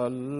الله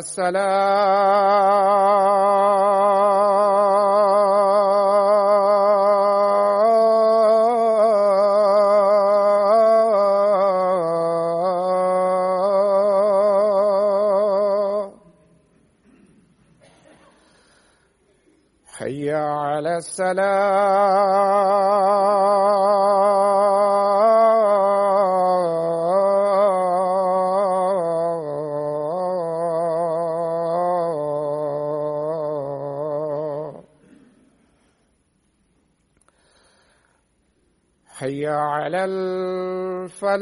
على حي على الفلاح.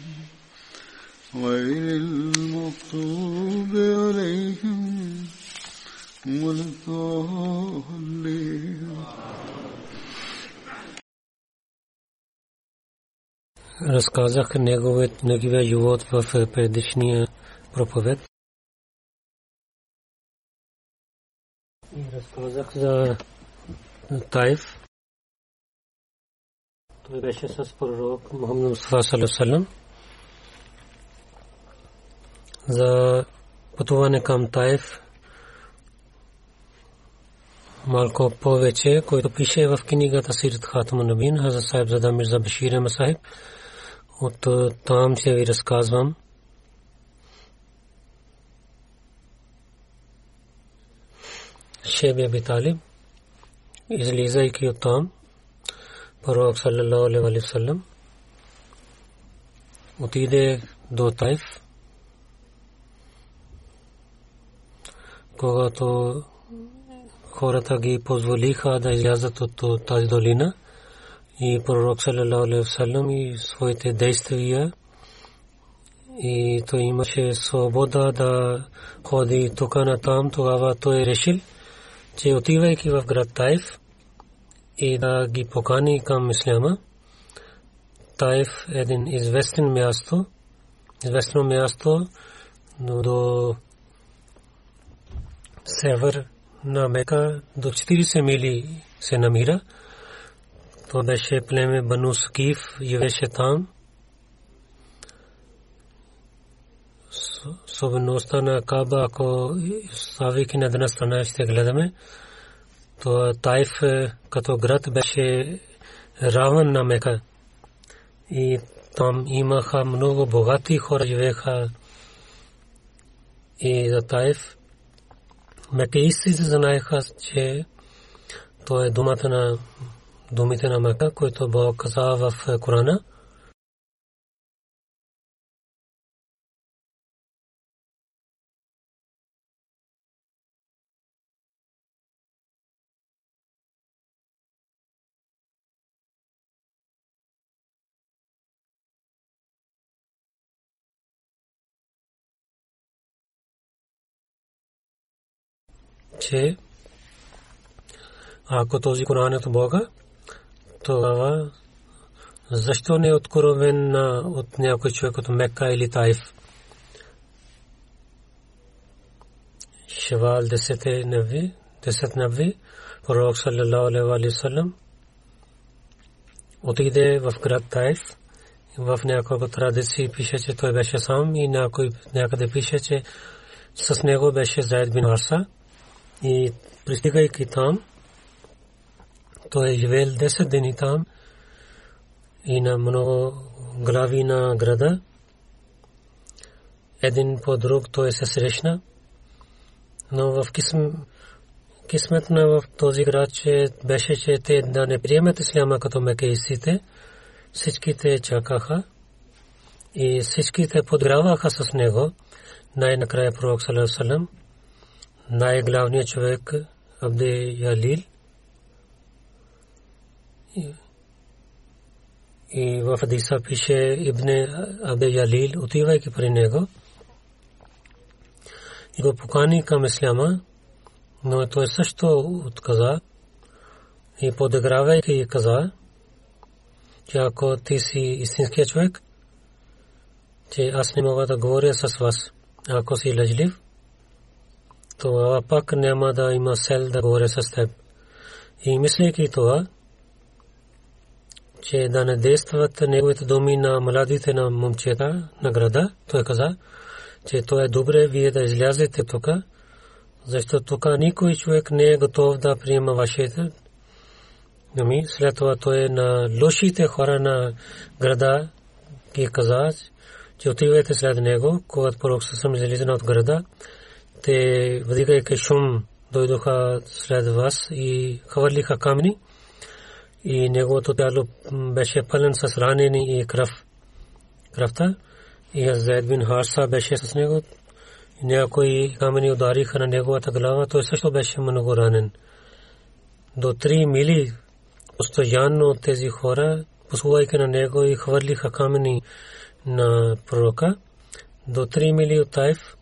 غير المغضوب عليهم ولا الضالين разказах неговият, неговия живот в предишния проповед. И разказах за Тайф. Той беше с пророк Мухаммад Мустафа саллаллаху за пътуване към Тайф малко повече, който пише в книгата Сират Хатамун Набин, Хаза Сайб Зада Мирза Башир Масахиб. От там ще ви разказвам. Шеби Аби Талиб, излизайки от там, пророк саллалаху алейхи ва саллям отиде до Тайф, когато хората ги позволиха да излязат от тази долина и пророк саллалаху алейхи васалам и своите действия. И той имаше свобода да ходи тук на там, тогава той решил, че отивайки в град Тайф и да ги покани към исляма, Тайф е един известен място, известно място до север на Мека до 40 мили се намира. То беше племе Бану Сукиф, живеше там. Особеността на Каба, ако ставайки на една страна ще гледаме, то Тайф като град беше равен на Мека. И там имаха много богати хора, живееха и за Тайф Мекеисти се знаеха, че то е думата на думите на Мека, които Бог каза в Корана. Че ако този Коран е от Бога, тогава защо не е откровен от някой човек от Мекка или Тайф? Шевал 10 нави, 10 нави, пророк саллалаху в град Тайф. В пише, сам и някой някъде пише, че с. И пристигайки там, той е живеел 10 дни там и на много глави на града. Един по друг той се срещна. Но в кисм, кисмет на в този град, че беше, че те да не приемат исляма като мекейсите, всичките чакаха и всичките подграваха с него. Най-накрая пророк Салам най-главният човек Абде Ялил и в Хадиса пише Ибне Абде Ялил, отивайки при него и го покани към Исляма, но той също отказа и подигравайки каза, че ако ти си истинският човек, че аз не мога да говоря с вас, ако си лъжлив, това пак няма да има сел да говоря с теб. И мислейки това, че да не действат неговите думи на младите на момчета на града, той каза, че то е добре вие да излязете тук, защото тук никой човек не е готов да приема вашите думи. След това той на лошите хора на града ги каза, че отивайте след него, когато пророк съм излиза от града, те вдигайки шум дойдоха след вас и хвърлиха камъни и неговото тяло беше пълен с ранени и кръв. Кръвта и Зайд бин Харса беше с него. Някои камъни удариха на неговата глава, той също беше много ранен. До три мили постоянно тези хора, послувайки на него и хвърлиха камъни на пророка. До три мили от Тайф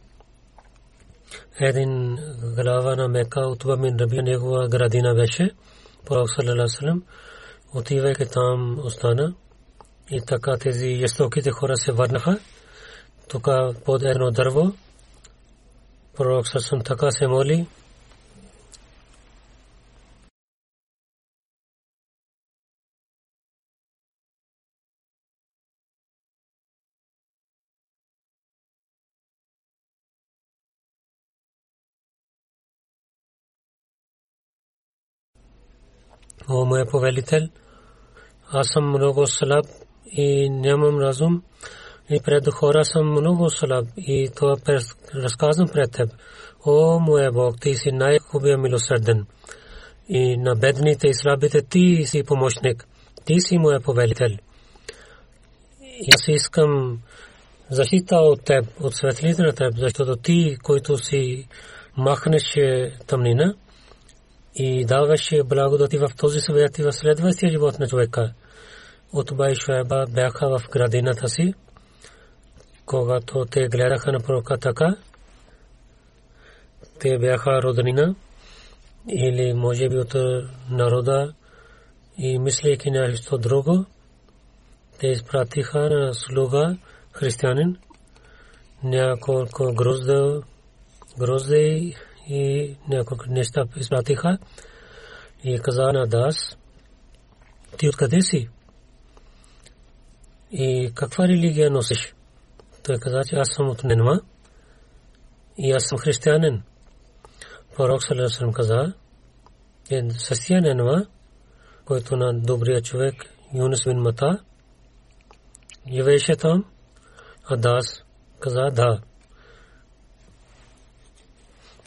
един глава на Мека, Утба мин Раби, негова градина беше. Пророк саллалаху О, моя повелител, аз съм много слаб и нямам разум. И пред хора съм много слаб и това разказвам пред теб. О, моя Бог, ти си най-хубия милосърден. И на бедните и слабите ти си помощник. Ти си моя повелител. И аз искам защита от теб, от светлите на теб, защото ти, който си махнеш тъмнина, и даваше благодати в този свят и в следващия живот на човека. Утба и Шуайба бяха в градината си, когато те гледаха на пророка така, те бяха роднина или може би от народа и мислейки нещо друго, те изпратиха на слуга християнин няколко грозда, грозде и няколко неща изпратиха и каза на Дас, ти откъде си? И каква религия носиш? Той каза, че аз съм от Ненма и аз съм християнин. Пророк Салерасалам каза, че същия Ненма, който на добрия човек Юнус бин Мата, живееше там, а Дас каза, да.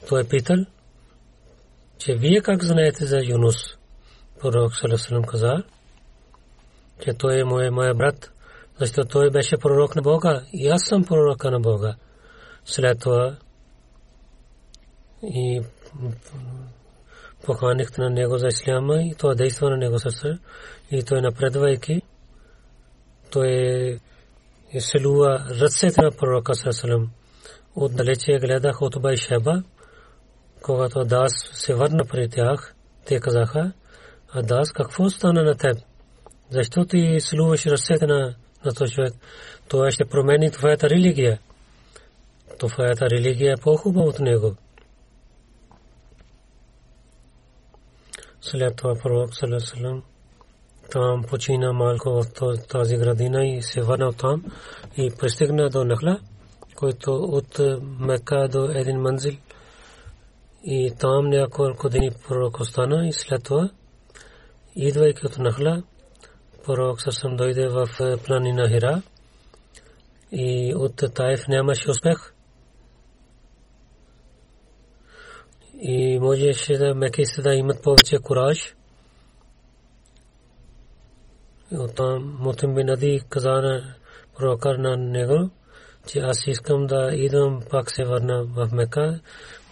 Той е питал, че вие как знаете за Юнус? Пророк Салесалам каза, че той е моя, моя брат, защото той беше пророк на Бога и аз съм пророка на Бога. След това и поканих на него за исляма и това действа на него сърце и той напредвайки той селува ръцете на пророка Салесалам. Отдалече гледах от Шеба когато Дас се върна при тях, те казаха, а Дас, какво стана на теб? Защо ти слуваш ръцете на, на този човек? Това ще промени твоята религия. Твоята религия е по-хубава от него. След това пророк Салесалам там почина малко в тази градина и се върна там и пристигна до Нахла, който от Мека до един манзил – и там няколко дни пророк остана и след това, идвайки от Нахла, пророк съвсем дойде в планина Хира и от Таиф нямаше успех. И можеше да мекисите да имат повече кураж. Оттам Мутим бин Ади каза на пророка на него, че аз искам да идвам пак се върна в Мека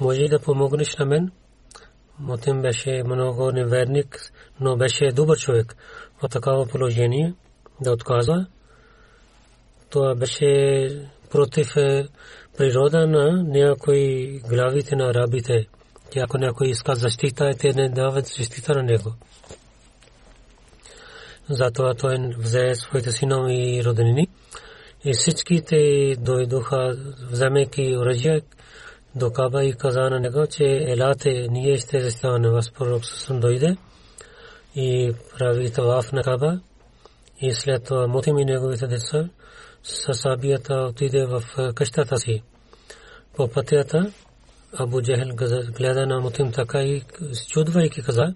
може да помогнеш на мен. Мутим беше много неверник, но беше добър човек. В такава положение да отказва. Това беше против е, природа на някои главите на арабите. Ако някой иска защита, те не дават защита на него. Затова той взе своите синови и роднини. И всичките дойдоха, вземайки оръжие, до Каба и каза на него, че елате, ние ще заставаме вас. Пророк съм дойде и прави таваф на Каба и след това Мутим и неговите деца с сабията отиде в къщата си. По пътята Абу Джехел гледа на Мутим така и чудвайки каза,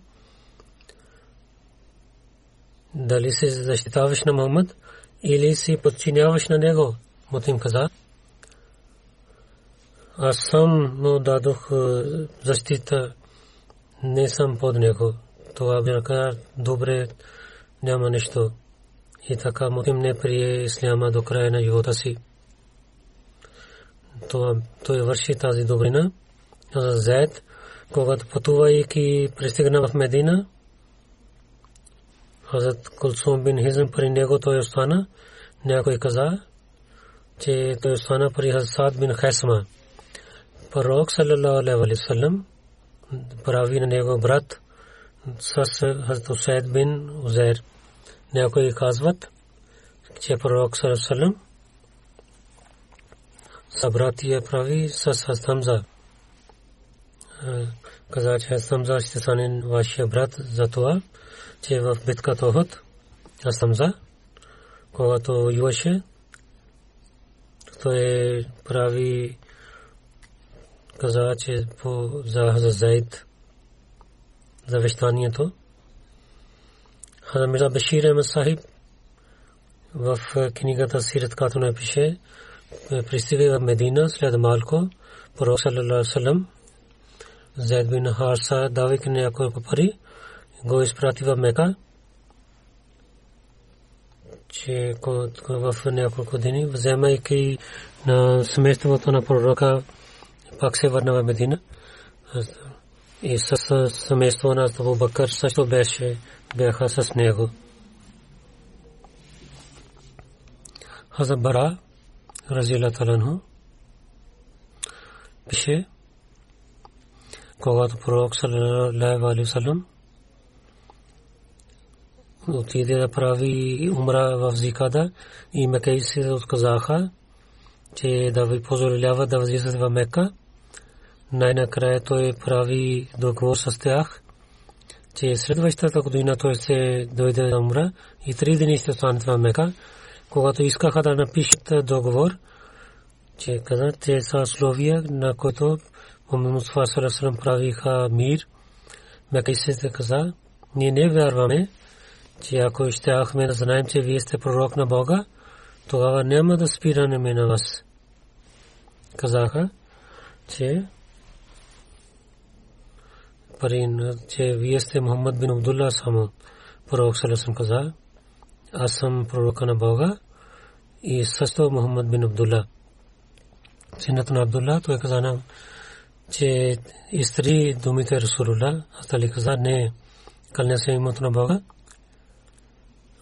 дали се защитаваш на Мухаммад или си подчиняваш на него, Мутим каза. Аз сам му дадох е, защита, не съм под него. Това каза, добре, няма нещо. И така Мутим не прие исляма до края на живота си. Това, той върши тази добрина. За Зед, когато пътувайки пристигна в Медина, Хазрат Кулсум бин Хизм при него той остана. Някой каза, че той остана при Хазрат бин Хесма. Пророк саллалаху алейхи ва саллям прави на него брат с Хазрат Усайд бин Узайр. Някои казват, че пророк саллалаху алейхи ва саллям събратия прави с Хазрат Хамза. Каза, че Хамза ще стане вашия брат за това че в битката Охот Асамза, когато юеше, той прави каза, че по за Заид завещанието. Хаза Мирза Башир Ахмед в книгата Сират като не пише, пристига в Медина след малко, пророк саллалаху алейhi Зайд бин Харса давайки няколко пари, го изпрати в Мека, че в няколко дни, вземайки на семейството на пророка, пак се върна в Медина. И с семейство на Абу Бакър също беше, бяха с него. Хаза Бара, разила таланху, пише, когато пророк саллалаху алейхи да прави умра в Зикада и се отказаха, че да ви позволява да възлизат в Мека. Най-накрая той прави договор с тях, че следващата година се дойде да умра и три дни ще Мека. Когато искаха да напишат договор, че каза, че са условия, на които Мустафа Саласалам правиха мир. Мекей се каза, ние не вярваме, че ако щяхме да знаем, че вие сте пророк на Бога, тогава няма да спираме на вас. Казаха, че парин, че вие сте Мухаммад бин Абдулла само. Пророк Саласам каза, аз съм пророка на Бога и също Мухаммад бин Абдулла. Синът на Абдулла, той каза нам, че изтри думите Расулулlah, аз тали каза, не, кълня се името на Бога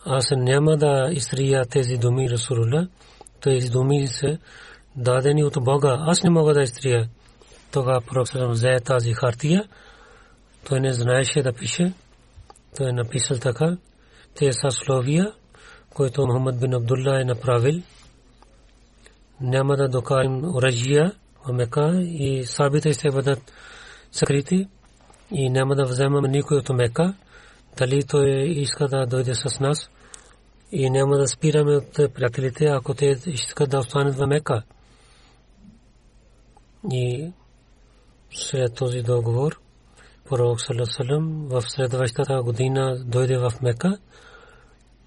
аз няма да изтрия тези думи Расулулlah. Тези думи са дадени от Бога. Аз не мога да изтрия. Тогава пророк взе тази хартия. Той не знаеше да пише. Той е написал така. Те са словия, които Мухаммад бин Абдулла е направил. Няма да докарим оръжия в Мека и сабите ще бъдат скрити и няма да вземаме никой от Мека дали той иска да дойде с нас и няма да спираме от приятелите, ако те искат да останат в Мека. И след този договор, пророк Салесалем в следващата година дойде в Мека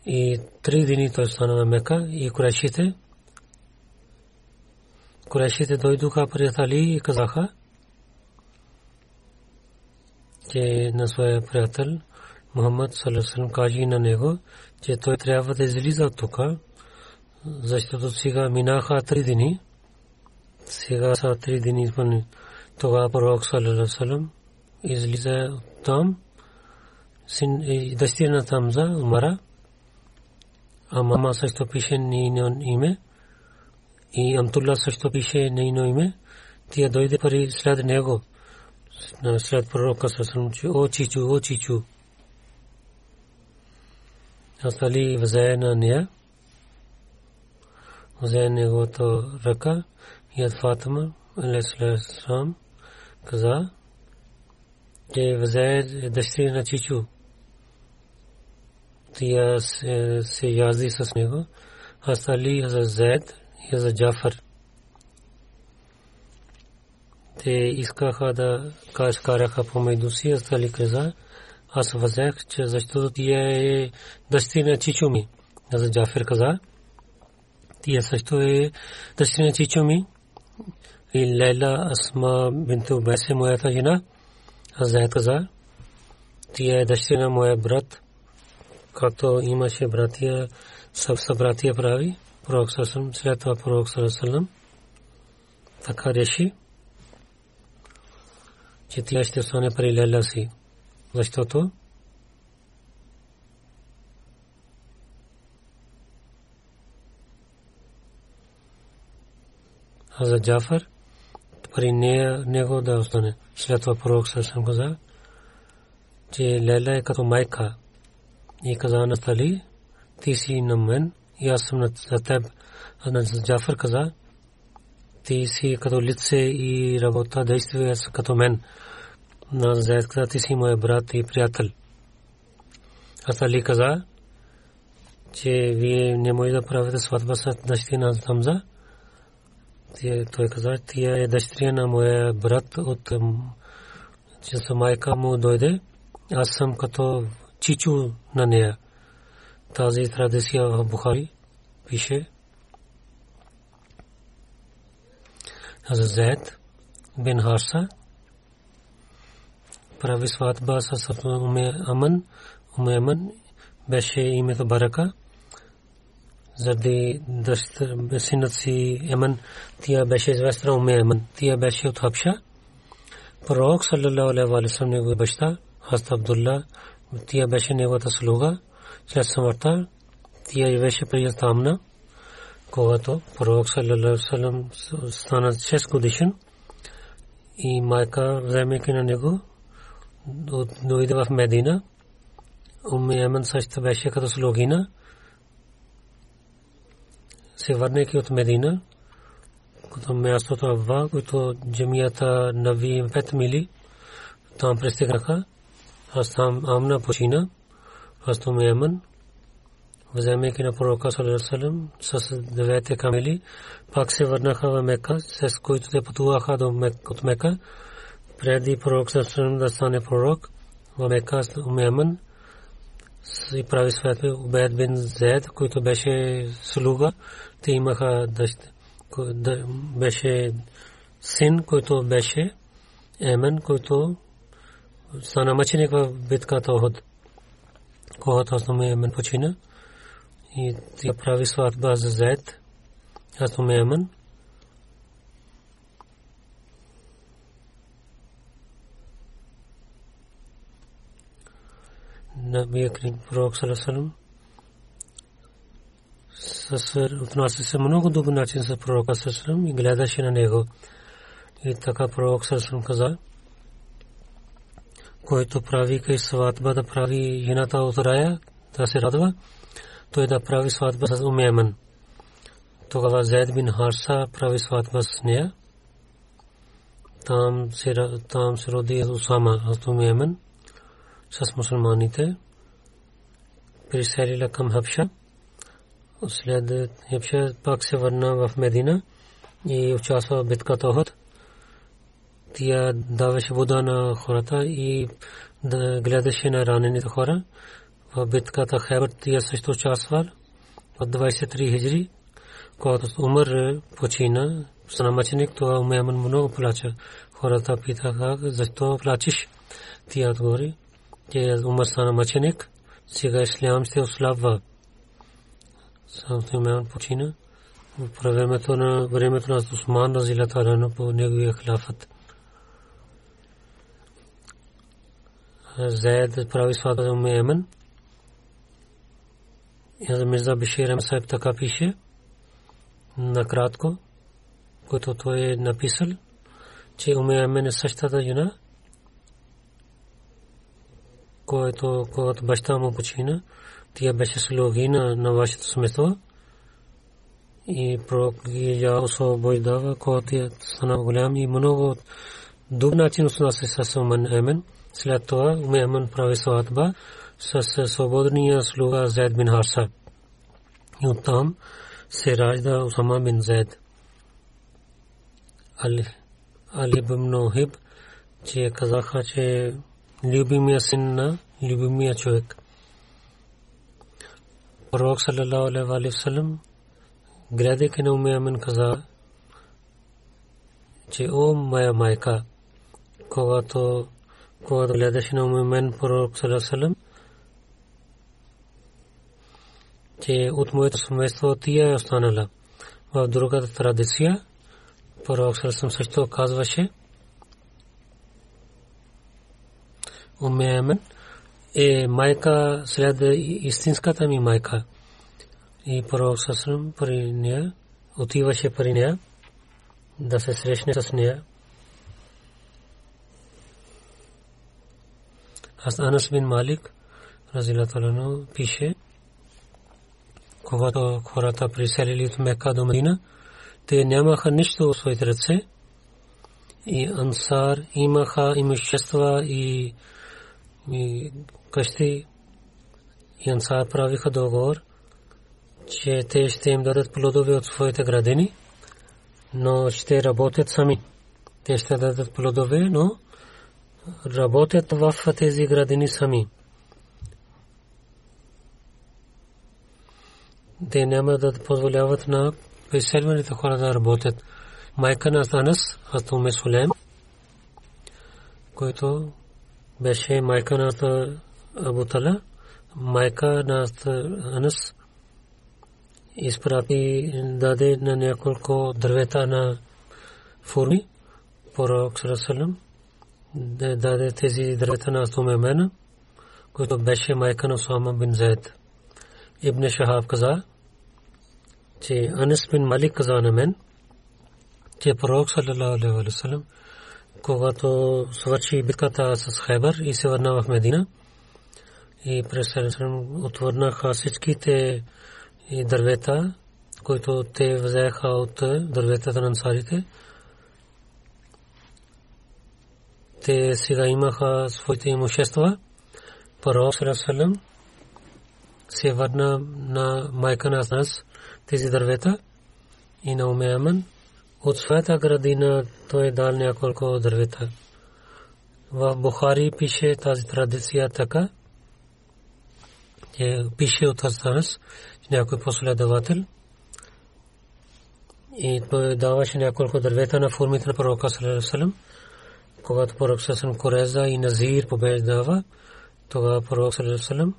и три дни той стана в Мека и курешите курешите дойдоха приятели и казаха, че на своя приятел Мухаммад Салесалем кажи на него, че той трябва да излиза от тук, защото сега минаха три дни. Сега са три дни извън. Тогава пророк Салесалем излиза там. Син и дъщеря там за умара. А мама също пише нейно име. И Амтулла също пише нейно. Тия дойде пари след него. След пророка Салесалем, о чичу, о чичу. Али взе на нея, взе неговото ръка и от Фатима, алейхиссалам, каза, че взе дъщеря на Чичу. Тя се язди с него. Аз Али Зед и за Джафар. Те искаха да караха помежду си, аз Али каза, аз възех, че защото тия е дъщеря Чичу ми. За Джафер каза, Тия също е дъщеря чичо ми. И Лейла Асма бинт Убайс е моята жена. Азайт каза. Тия е дъщеря моя брат. Както имаше братия, събратия прави. Пророк Сасалам, след това Пророк Сасалам така реши, че тя ще остане при Лейла си. Защото Хаза Джафар при нея него да остане. След това пророк съм каза, че Лейла е като майка. И каза на Тали, ти си на мен и аз съм за теб. На Джафар каза, ти си като лице и работа действие като мен. На Зайд каза, ти си мой брат и приятел. Аз Али каза, че вие не може да правите сватба с дъщеря на Хамза той каза, тия е дъщеря на моя брат от че майка му дойде. Аз съм като чичу на нея. Тази традиция в Бухари пише. Аз Зед бин Харса прави сватба с Уме Аман. Уме Аман беше името Барака заради синът си Еман, тя беше известна уме Еман. Тя беше от Хабша. Пророк саллалаху алейхи ва саллям неговия баща, Хаст Абдулла, тя беше неговата слуга. След смъртта, тя беше при Тамна, когато пророк саллалаху алейхи ва саллям стана 6 годишен и майка, вземайки на него, дойде в Медина. Уме Еман също беше като слугина се върнейки от Медина, като мястото Авва, което джамията Нави 5 мили, там пристигнаха. Аз там Амна почина, там Йемен, вземайки на пророка Салерасалем с девете камили, пак се върнаха в Мека, с които те пътуваха от Мека, преди пророк Салерасалем да стане пророк, в Мека Умемен, и прави святби Убед бин Зед, който беше слуга, те имаха дъщ, беше син, който беше Емен, който стана мъченик в битката Охот. Когато основно Емен почина и тя прави сватба за Зед, основно Емен. Набия Крим Пророк Саласалам отнася се много добър начин с пророка Саласалам и гледаше на него. И така пророк Саласалам каза, който прави кай сватба да прави жената от рая, да се радва, той да прави сватба с Умемен. Тогава Зайд бин Харса прави сватба с нея. Там се, там се роди Усама от Умемен с мусулманите. Приселила към Хабша след Хепша пак се върна в Медина и участва в битката Охот. Тя даваше вода на хората и да гледаше на ранените хора. В битката Хебър тя също участва от 23 хиджри, когато Умър почина, стана мъченик, това Умеман много плача. Хората питаха, защо плачеш? Тя отговори, че Умър стана мъченик, сега ислям се ослабва сам Сулейман почина времето на времето на Усман разила таala по неговия хилафът. Зайд прави свата за И за Мирза Бишир Амсайб така пише накратко, който той е написал, че Уме Емен е същата жена, който когато баща му почина, тя беше слугина на вашето семейство и пророк ги я освобождава, когато е стана голям и много добър начин се с Умен Емен. След това Умен Емен прави сватба с свободния слуга Зайд бин Харса. И оттам се ражда Усама бин Зайд. Али, Али бин Нохиб, че казаха, че любимия син на любимия човек – пророк саллалаху алейхи ва саллям гледайки на Уме Амен каза, че о моя майка, когато когато гледаше на Амен пророк Салесалем, че от моето семейство тия е останала. В другата традиция, пророк Салесалем също казваше, Уме Амен е майка след истинската ми майка. И пророк Салесалем при нея отиваше при нея да се срещне с нея. Аз Анас бин Малик, разилаталано, пише, когато хората приселили от Мека до Медина, те нямаха нищо в своите ръце. И Ансар имаха имущества и, и къщи. И Ансар правиха договор, че те ще им дадат плодове от своите градини но ще работят сами. Те ще дадат плодове, но работят в тези градини сами. Те няма да позволяват на преселваните хора да работят. Майка на Анас, Атуме Сулем, който беше майка на Абутала, майка на Анас, изпрати даде на няколко дървета на фурми. Пророк Сарасалам даде тези дървета на Сумемена, който беше майка на Суама бин Зайд. Ибн Шахаб каза, че Анис бин Малик каза на мен, че пророк саллалаху алейхи ва саллям когато свърши битката с Хайбар и се върна в Медина и през отвърнаха всичките дървета, които те взеха от дърветата на ансарите. Те сега имаха своите имущества. Пророк Салам се върна на майка на нас тези дървета и на Умеяман. От своята градина той е дал няколко дървета. В Бухари пише тази традиция така, пише от Астанас, някой последовател и той даваше няколко дървета на формите на пророка Салам. Когато пророк Салам Кореза и Назир побеждава, тогава пророк Салам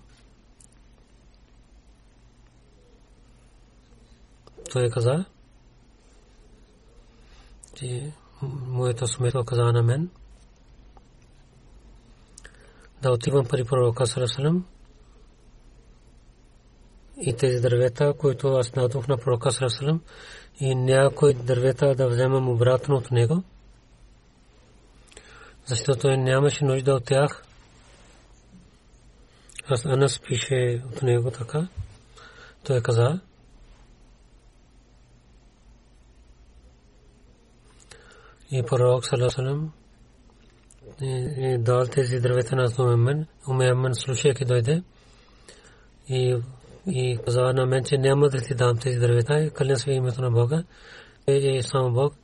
той каза, че моето смето каза на мен да отивам при пророка Салам и тези дървета, които аз дадох на пророка Сарасалам и някои дървета да вземам обратно от него, защото нямаше нужда от тях. Аз Анас пише от него така. Той каза, и пророк Сарасалам дал тези дървета на Умемен. Умемен слушайки дойде и и каза на мен, че няма да ти дам тези дървета и кълня се името на Бога. Е само Бог.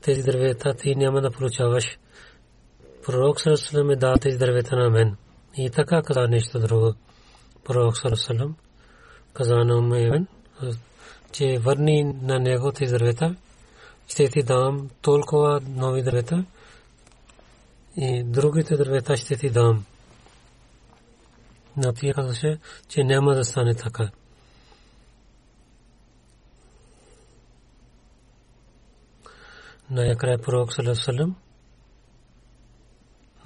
Тези дървета ти няма да получаваш. Пророк Сарасалам е дал тези дървета на мен. И така каза нещо друго. Пророк Сарасалам каза на мен, че върни на него тези дървета. Ще ти дам толкова нови дървета и другите дървета ще ти дам на тия казаше, че няма да стане така. Накрая пророк Салам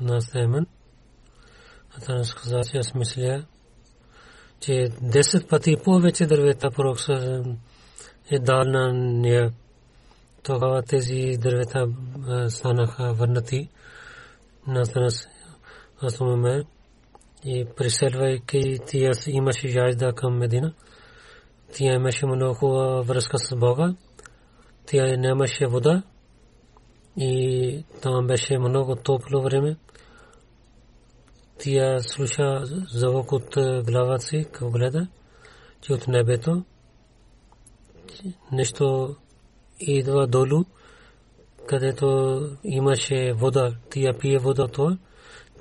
на Сейман Атанас каза, че аз мисля, че 10 пъти повече дървета пророк е дал на нея. Тогава тези дървета станаха върнати на Атанас Асумаме и преселвайки тия имаше жажда към Медина. Тя имаше много връзка с Бога. Тя нямаше вода и там беше много топло време. Тя слуша звук от главата си, като гледа, че от небето нещо идва долу, където имаше вода. Тя пие вода това,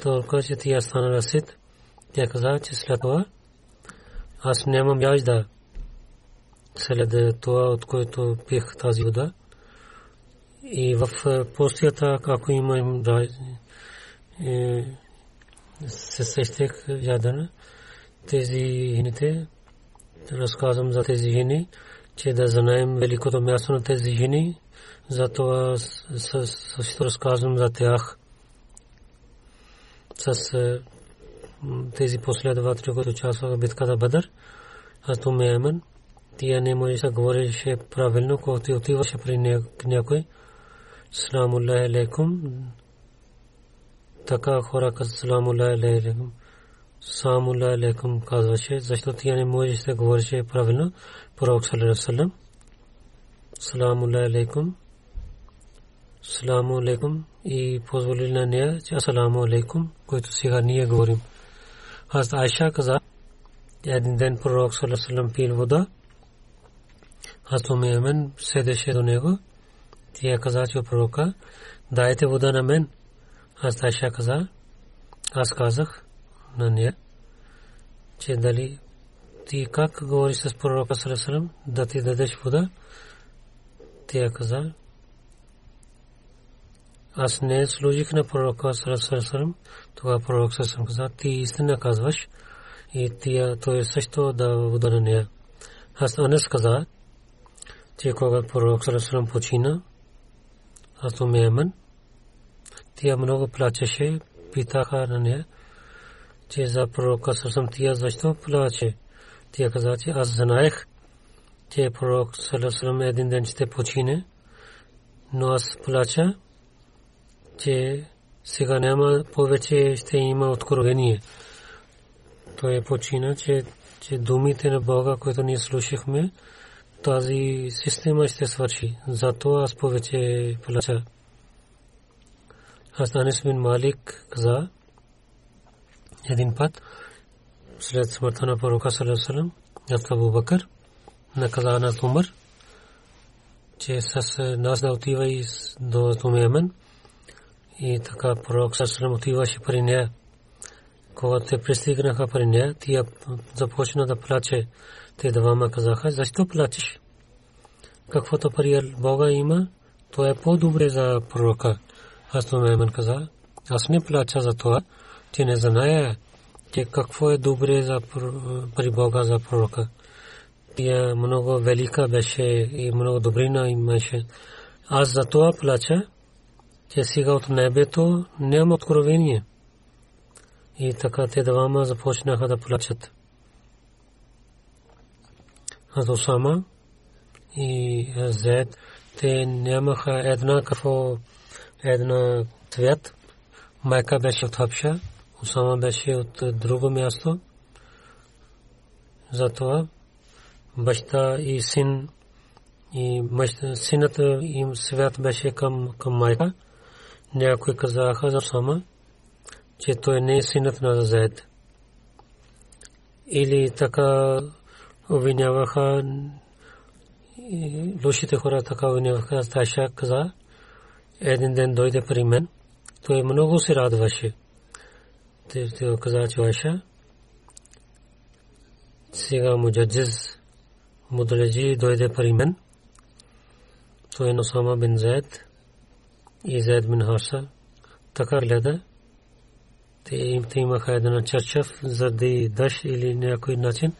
толкова че тя станала сит. Тя каза, че след това аз нямам яжда. след това, от което пих тази вода. И в постията, ако има им е, се сещах ядена тези жените, разказвам за тези жени, че да знаем великото място на тези жени, затова също разказвам за тях с тези последователи, които участваха в битката Бадър, аз то ме Емен, тия не може да говореше правилно, когато отиваше при някой. Саламу алейкум. Така хора казват саламу алейкум. Саламу алейкум казваше, защото тия не може да говореше правилно. Пророк салам. Саламу алейкум. Саламу алейкум и позволили на нея, че асаламу алейкум, който сега ние говорим. Аз Айша каза, един ден пророк салам пил вода, аз то мен седеше до него, тя каза, че пророка, дайте вода на мен. Аз Айша каза, аз казах на нея, че дали ти как говориш с пророка салам да ти дадеш вода, тя каза, аз не служих на пророка Сарасарам, тогава пророк Сарасарам каза, ти истина казваш и тия, той също да удара нея. Аз Анес каза, че кога пророк Сарасарам почина, аз то Мемен, тия много плачеше, питаха на нея, че за пророка Сарасарам тия защо плаче. Тя каза, че аз знаех, че пророк Сарасарам един ден ще почине, но аз плача, че сега няма повече ще има откровение. Той почина, че, че думите на Бога, които ние слушахме, тази система ще свърши. Зато аз повече плача. Аз Анис бин Малик каза един път след смъртта на пророка Салесалам, аз Абу Бакър, наказа на Умар, че с нас да отива и до Тумемен, и така пророк Сасалам отиваше при нея. Когато те пристигнаха при нея, тя започна да плаче. Те двама казаха, защо плачеш? Каквото пари Бога има, то е по-добре за пророка. То Мейман каза, аз не плача за това, че не зная, че какво е добре за пари Бога за пророка. Тя много велика беше и много добрина имаше. Аз за това плача, че сега от небето няма откровение. И така те двама започнаха да плачат. Аз Осама и Зед, те нямаха една какво, една цвят. Майка беше от Хапша, Осама беше от друго място. Затова баща и син и синът им свят беше към, към майка. Някои казаха за Сама, че той не е синът на Заед. Или така обвиняваха лошите хора така обвиняваха. Таша каза, един ден дойде при мен. Той много се радваше. Той каза, че Айша, сега муджаджиз мудрежи дойде при мен. Той е Носама бин Заед и Зайд бин Харса така гледа. Те им те имаха една чарчав заради дъжд или някой начин.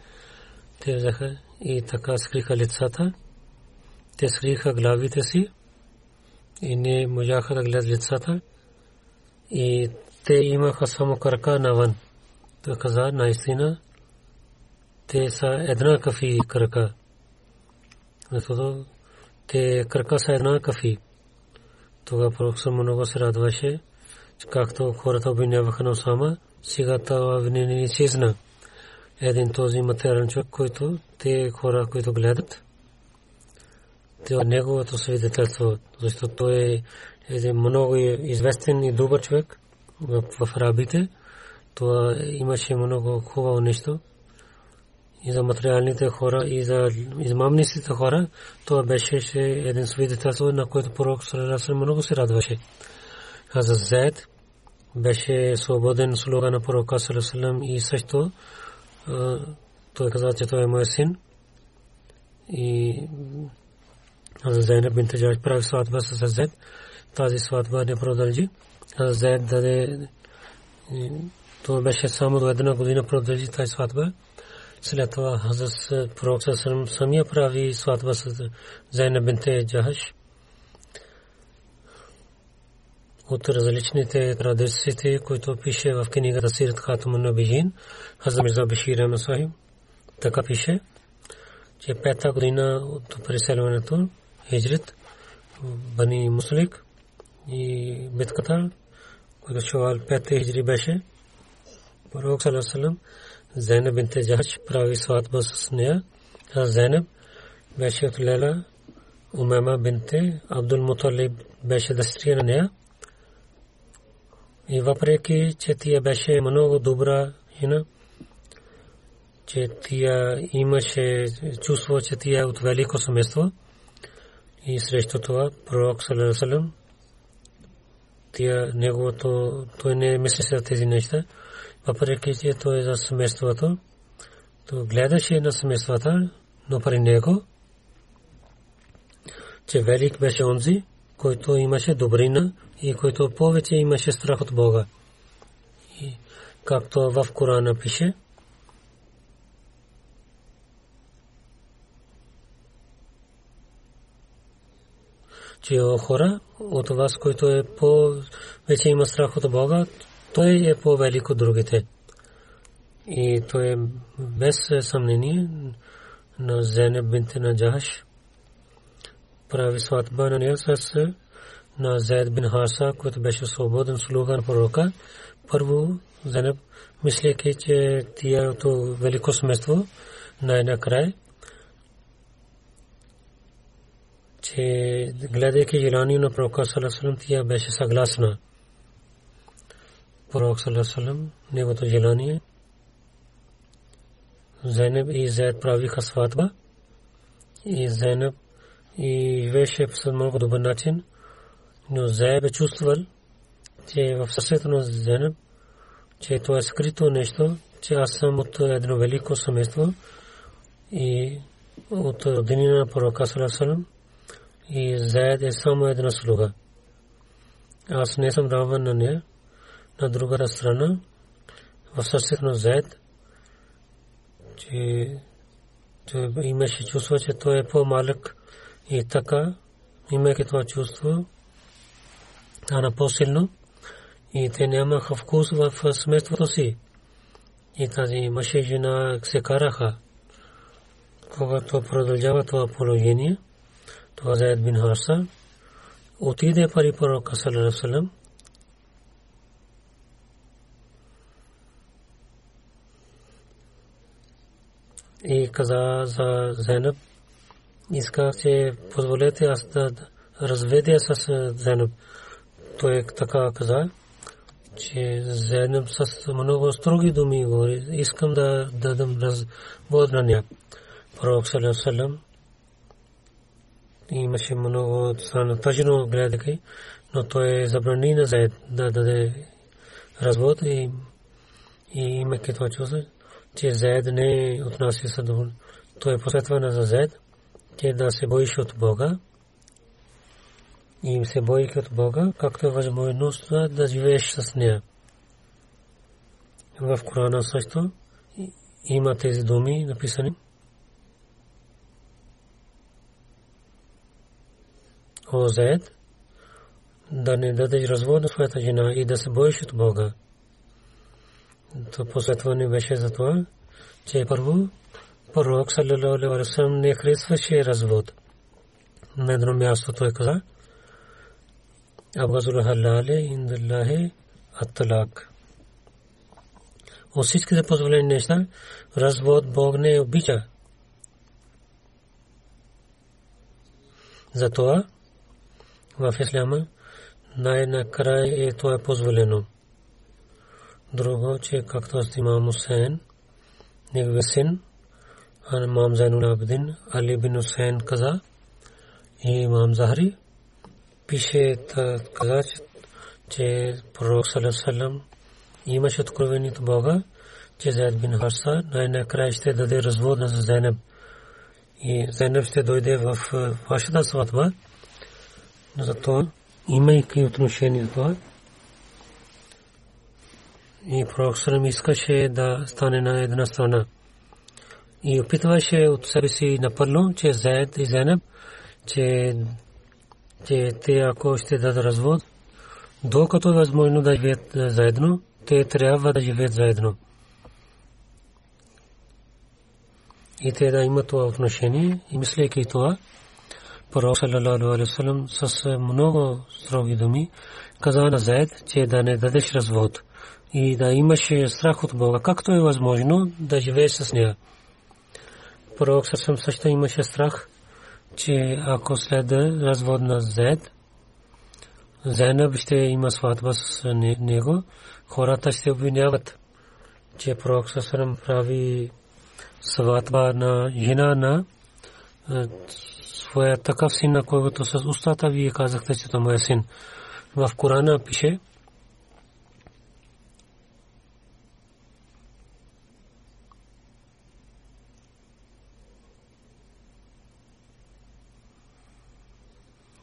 Те взеха и така скриха лицата. Те скриха главите си и не можаха да гледат лицата. И те имаха само крака навън. Той каза наистина те са една кафи крака. Защото те крака са една кафи. Тогава пророк много се радваше, както хората обвиняваха на Осама, сега това обвинение изчезна. Един този материален човек, който те хора, които гледат, те от неговото свидетелство, защото той е много известен и добър човек в, в арабите. Това имаше много хубаво нещо и за материалните хора, и за измамниците хора, това беше един свидетелство, на който пророк Сарасалам много се радваше. А за Зед беше свободен слуга на пророка Сарасалам и също той каза, че той е мой син. и Зайнаб бинт Джаш прави сватба с Зайд. Тази сватба не продължи. Зайд даде то беше само до една година продължи тази сватба. След това Хазрат Пророк самия прави сватба с Зайнаб бинт Джахаш. от различните традициите, които пише в книгата Сират Хатамун Набижин, Хазрат Мирза Бишир Амасахим, така пише, че пета година от преселването, Хиджрит, Бани Муслик и битката, който Шуал 5 хиджри беше, Пророк Салам Зайнаб бинте Джахаш прави сватба с нея, а Зайнаб беше от Лела, Умема бинте Абдул Муталиб беше дъщеря на нея. И въпреки, че тя беше много добра жена, че тя имаше чувство, че тя е от велико семейство. И срещу това пророк Салерасалем, тя неговото, той не мисли за тези неща, въпреки, че той е за семейството, то гледаше на семействата, но при него, че велик беше онзи, който имаше добрина и който повече имаше страх от Бога. И както в Корана пише, че хора от вас, който е по вече има страх от Бога, той е по-велик от другите. И той е без съмнение на Зенеб бинте на Джахаш. Прави сватба на нея с на Зайд бин Харса, който беше свободен слуга на пророка. Първо, Зенеб, мислейки, че тиято велико семейство най-накрая, че гледайки желание на пророка Салесалам, тя беше съгласна. Пророк Салесалам, неговото желание, Зайнеб и Зайд правиха сватба и Зайнеб и живееше по много добър начин но Заеб е чувствал, че в сърцето на Зенеб, че това е скрито нещо, че аз съм от едно велико семейство и от родинина на пророка Салам и Заед е само една слуга. Аз не съм равен на нея. На другата страна, в сърцето на Заед, че имаше чувство, че той е по-малък и така, имайки това чувство, стана по-силно и те нямаха вкус в семейството си. И тази мъж и жена се караха. Когато продължава това положение, Заед бин Харса отиде пари пророка Салам и каза за Зайнаб, иска че позволете аз да разведя с Зайнаб той така каза, че Зайнаб с много строги думи говори. Искам да дадам развод на нея. Пророк Салам имаше много тъжно гледайки, но той забрани на Зайд да даде развод и, и имайки това чувство, че Зайд не отнася съдоволно. Той е посветва на Зайд, че да се боиш от Бога и се бойки от Бога, както е възможността да живееш с нея. В Корана също има тези думи написани. Заед, да не дадеш развод на своята жена и да се боиш от Бога. То посветване беше за това, че първо пророк саллалаху не харесваше развод. На едно място той каза, Абгазул халале индаллахе атталак. От всичките позволени неща, развод Бог не обича. Затова в Исляма най-накрая е това позволено. Друго, че както с имам Хусейн, неговия син, имам Зайнул Абдин, Али бин Хусейн каза, и имам Захари, пише каза, че пророк Салам имаше откровение от Бога, че Зайд бин Харса най-накрая ще даде развод на Зайнаб. и Зайнаб ще дойде в вашата сватба. Зато имайки отношение това, и пророк Салам искаше да стане на една страна. И опитваше от себе си напълно, че Заед и Зайнаб, че, че те ако ще дадат развод, докато е възможно да живеят заедно, те трябва да живеят заедно. И те да имат това отношение. И мислейки това, Пророк саллалаху алейхи вассалам с много строги думи каза на Заед, че да не дадеш развод и да имаше страх от Бога, както е възможно да живееш с нея. Пророк съвсем също имаше страх, че ако следва развод на Зед, Зайнаб ще има сватба с него, хората ще обвиняват, че пророк съвсем прави сватба на жена на своя такъв син, на който с устата вие казахте, че това е син. В Корана пише,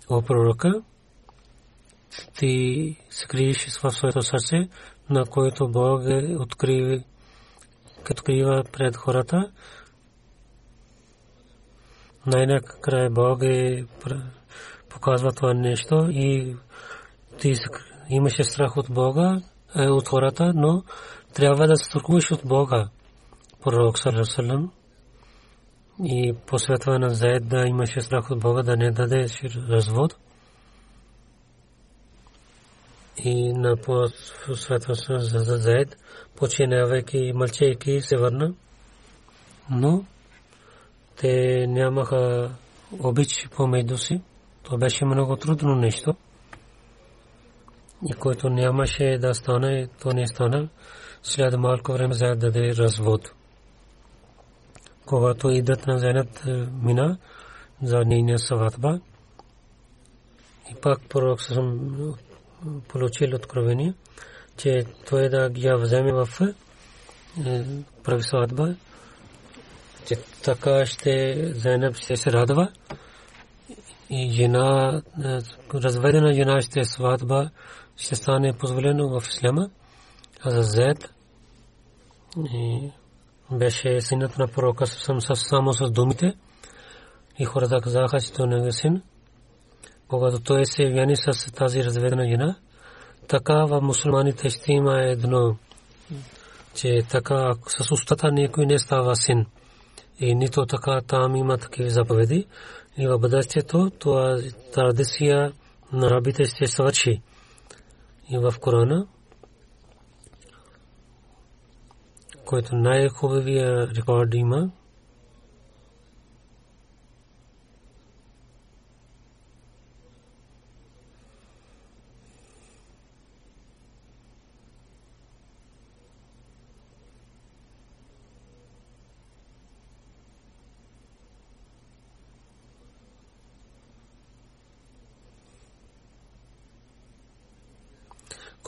о пророка, ти скриеш в своето сърце, на което Бог е открива пред хората. Най-накрая Бог е показва това нещо и ти имаше страх от Бога, е, от хората, но трябва да се страхуваш от Бога. Пророк Салерсалам и посветва на Заед да имаше страх от Бога да не даде развод. И на посветва за Заед, починавайки и мълчейки се върна. Но те нямаха обич помежду си. То беше много трудно нещо. И който нямаше да стане, то не стана. След малко време Заед даде развод когато идат на Зенат е, мина за нейния сватба. И пак пророк съм получил откровение, че той да я вземе в е, прави сватба, че така ще Зенаб ще се радва и жена, е, разведена жена ще сватба ще стане позволено в Ислама, а за Зед и беше синът на пророка само с думите и хората казаха, че той не е син. Когато той се вяни с тази разведена жена, така в мусулманите ще има едно, че така с устата никой не става син. И нито така там има такива заповеди. И в бъдещето това традиция на рабите ще свърши. И в Корана който най-хубавия рекорд има.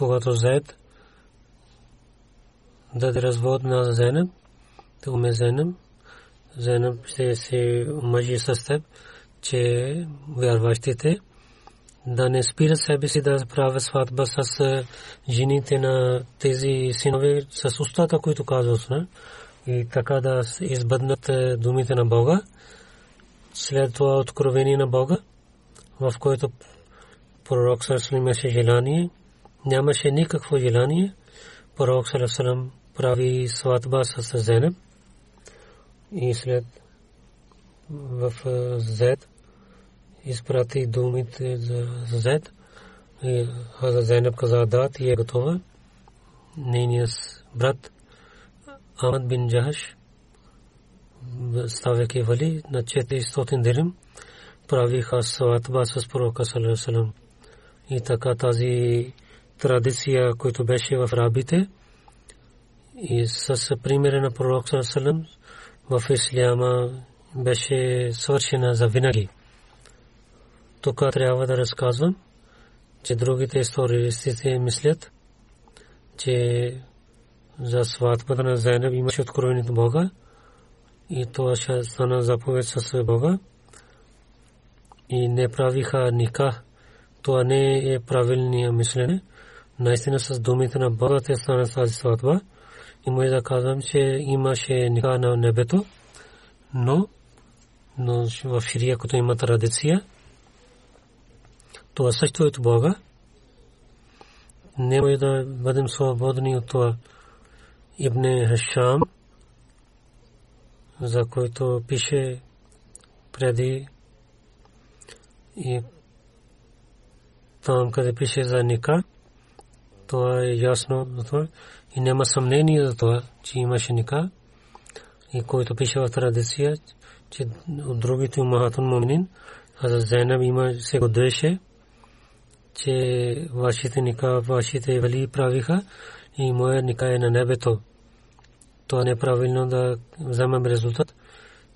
Когато Зайд даде развод на Зайнаб, то уме Зайнаб, Зайнаб ще се омъжи с теб, че вярващите да не спира себе си да прави сватба с жените на тези синове с устата, които казват, и така да избъднат думите на Бога. След това откровение на Бога, в което пророк Сърсъл имаше желание, нямаше никакво желание, пророк Сърсъл прави сватба с Зенеб и след в Зед изпрати думите за Зед и Хаза Зенеб каза да, ти е готова. Нейният брат Ахмад бин Джахаш ставайки вали на 400 дирим правиха сватба с пророка Салам. И така тази традиция, която беше в рабите, и с примера на пророк Салам в Исляма беше свършена за винаги. Тук трябва да разказвам, че другите истористите мислят, че за сватбата на Зайнаб имаше откровението Бога и това ще стана заповед с Бога и не правиха ника. Това не е правилния мислене. Наистина с думите на Бога те стана тази сватба. И може да казвам, че имаше ника на небето, но, но в Ширия, като има традиция, това също е от Бога. Не може да бъдем свободни от това. Ибн Хашам, за който пише преди и там, къде пише за ника, това е ясно за това. И няма съмнение за това, че имаше ника. И който пише в традиция, че от другите умахатун мумнин, а за Зайнаб има се годеше, че вашите ника, вашите вали правиха и моя ника е на небето. Това не е правилно да вземем резултат,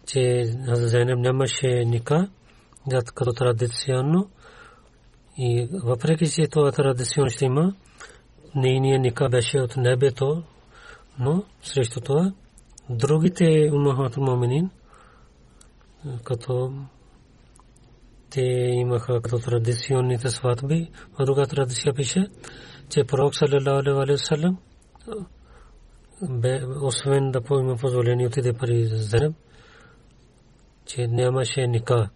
че за Зайнаб нямаше ника, като традиционно. И въпреки че това традиционно ще има, нейният ника беше от небето, но срещу това другите умахат муминин, като те имаха като традиционните сватби, а друга традиция пише, че пророк саллалаху алейхи вассалам освен да поима позволение отиде пари за Зенеб, че нямаше ника.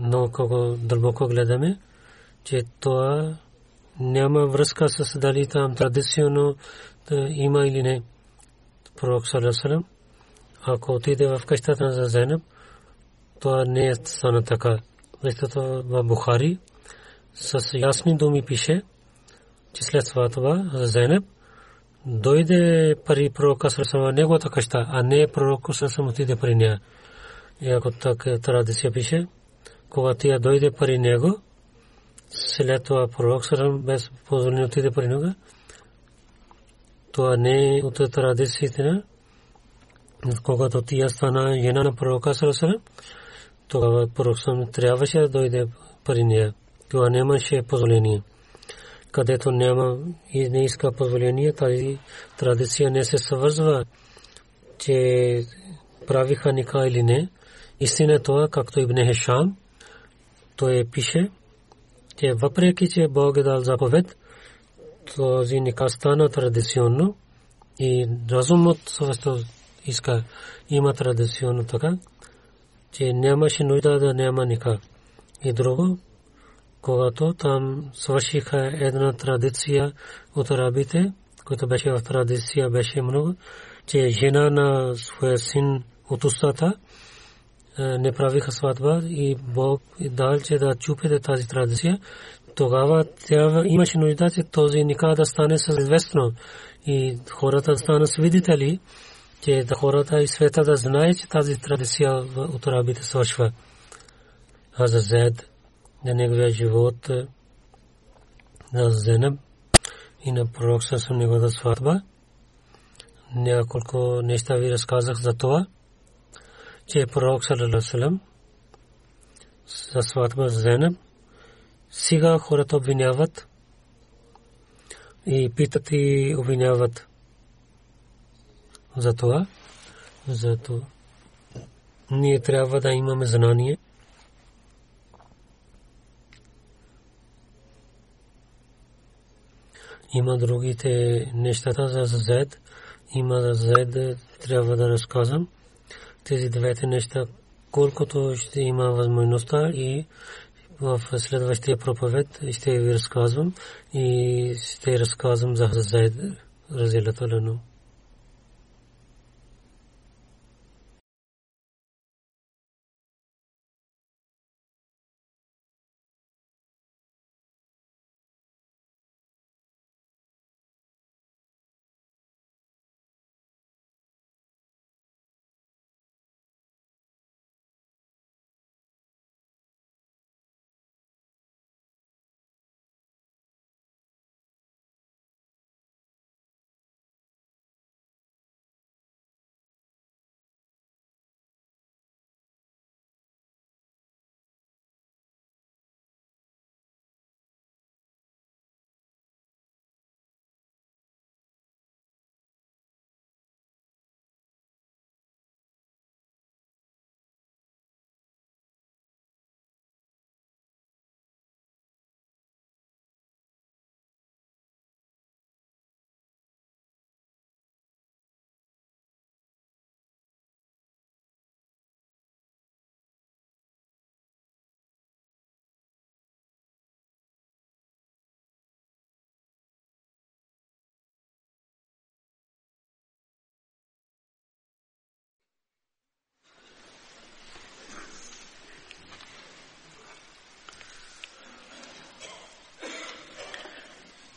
Но кога дълбоко гледаме, че това няма връзка с дали там традиционно има или не. Пророк Салесалем, ако отиде в къщата за Зайнаб, това не е стана така. Защото в Бухари с ясни думи пише, че след това за Зайнаб дойде пари пророка Салесалем неговата къща, а не пророк Салесалем отиде при нея. И ако така традиция пише, когато тя дойде пари него, след това пророк Сарам без позволение отиде при него. Това не е от традициите на когато тия стана жена на пророка Сарам, тогава пророк Сарам трябваше да дойде при нея. Това нямаше позволение. Където няма и не иска позволение, тази традиция не се съвързва, че правиха ника или не. Истина е това, както Ибн Хешам, той пише, че въпреки, че Бог е дал заповед, този ника стана традиционно и разумът също иска, има традиционно така, че нямаше нужда да няма ника. И друго, когато там свършиха една традиция от арабите, която беше в традиция, беше много, че жена на своя син от устата, не правиха сватба и Бог дал, че да чупите тази традиция, тогава трябва, имаше нужда, че този ника да стане с известно и хората да станат свидетели, че да хората и света да знае, че тази традиция от арабите свършва. А за Зед, на неговия живот, на Зенеб и на пророк с неговата сватба. Няколко неща ви разказах за това че пророк саллалаху за сватба Зенеб сега хората обвиняват и питат и обвиняват за това. Зато ние трябва да имаме знание. Има другите нещата за Зед. Има за Зед, трябва да разказвам тези двете неща, колкото ще има възможността и в следващия проповед ще ви разказвам и ще разказвам за Зайд разделателно.